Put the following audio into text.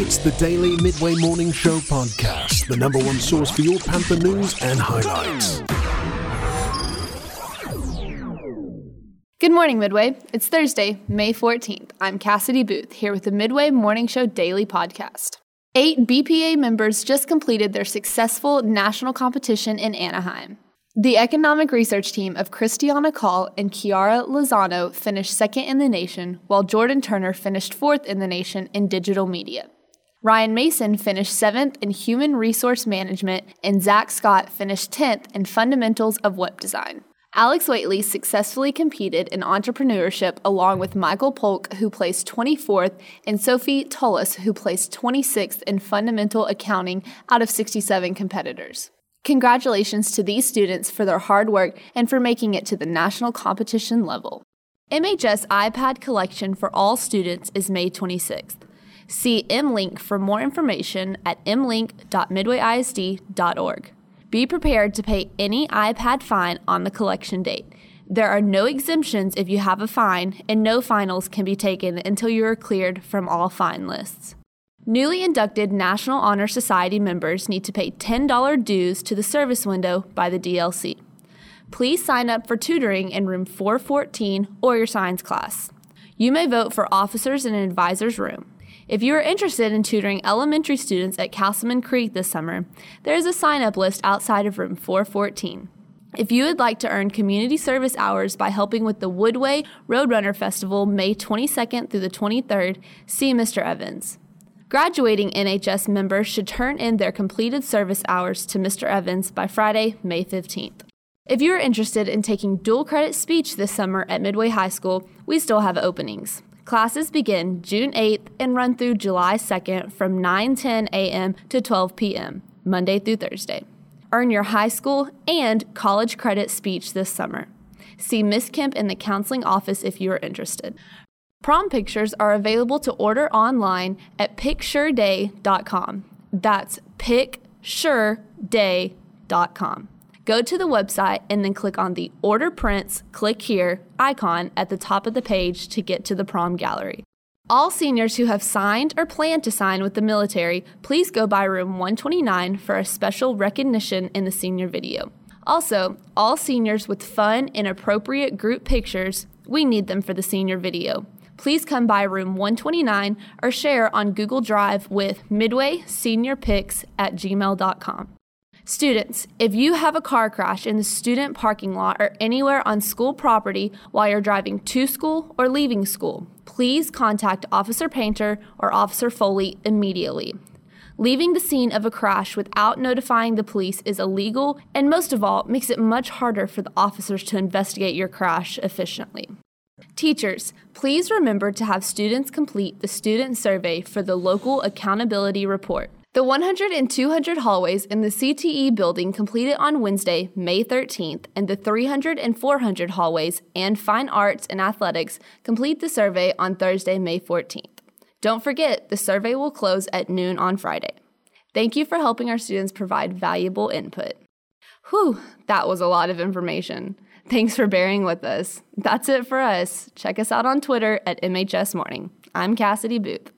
It's the daily Midway Morning Show podcast, the number one source for your Panther news and highlights. Good morning, Midway. It's Thursday, May 14th. I'm Cassidy Booth, here with the Midway Morning Show Daily Podcast. Eight BPA members just completed their successful national competition in Anaheim. The economic research team of Christiana Call and Chiara Lozano finished second in the nation, while Jordan Turner finished fourth in the nation in digital media. Ryan Mason finished seventh in human resource management, and Zach Scott finished 10th in fundamentals of web design. Alex Waitley successfully competed in entrepreneurship along with Michael Polk, who placed 24th, and Sophie Tullis, who placed 26th in fundamental accounting out of 67 competitors. Congratulations to these students for their hard work and for making it to the national competition level. MHS iPad collection for all students is May 26th. See MLink for more information at mlink.midwayisd.org. Be prepared to pay any iPad fine on the collection date. There are no exemptions if you have a fine, and no finals can be taken until you are cleared from all fine lists. Newly inducted National Honor Society members need to pay $10 dues to the service window by the DLC. Please sign up for tutoring in room 414 or your science class. You may vote for officers in an advisor's room. If you are interested in tutoring elementary students at Castleman Creek this summer, there is a sign up list outside of room 414. If you would like to earn community service hours by helping with the Woodway Roadrunner Festival May 22nd through the 23rd, see Mr. Evans. Graduating NHS members should turn in their completed service hours to Mr. Evans by Friday, May 15th. If you are interested in taking dual credit speech this summer at Midway High School, we still have openings. Classes begin June 8th and run through July 2nd from 9:10 a.m. to 12 p.m., Monday through Thursday. Earn your high school and college credit speech this summer. See Miss Kemp in the counseling office if you are interested. Prom pictures are available to order online at picsureday.com. That's picsureday.com. Go to the website and then click on the Order Prints, click here icon at the top of the page to get to the prom gallery. All seniors who have signed or plan to sign with the military, please go by room 129 for a special recognition in the senior video. Also, all seniors with fun and appropriate group pictures, we need them for the senior video. Please come by room 129 or share on Google Drive with Midway Senior Pics at gmail.com. Students, if you have a car crash in the student parking lot or anywhere on school property while you're driving to school or leaving school, please contact Officer Painter or Officer Foley immediately. Leaving the scene of a crash without notifying the police is illegal and, most of all, makes it much harder for the officers to investigate your crash efficiently. Teachers, please remember to have students complete the student survey for the local accountability report. The 100 and 200 hallways in the CTE building completed on Wednesday, May 13th, and the 300 and 400 hallways and fine arts and athletics complete the survey on Thursday, May 14th. Don't forget, the survey will close at noon on Friday. Thank you for helping our students provide valuable input. Whew, that was a lot of information. Thanks for bearing with us. That's it for us. Check us out on Twitter at MHS Morning. I'm Cassidy Booth.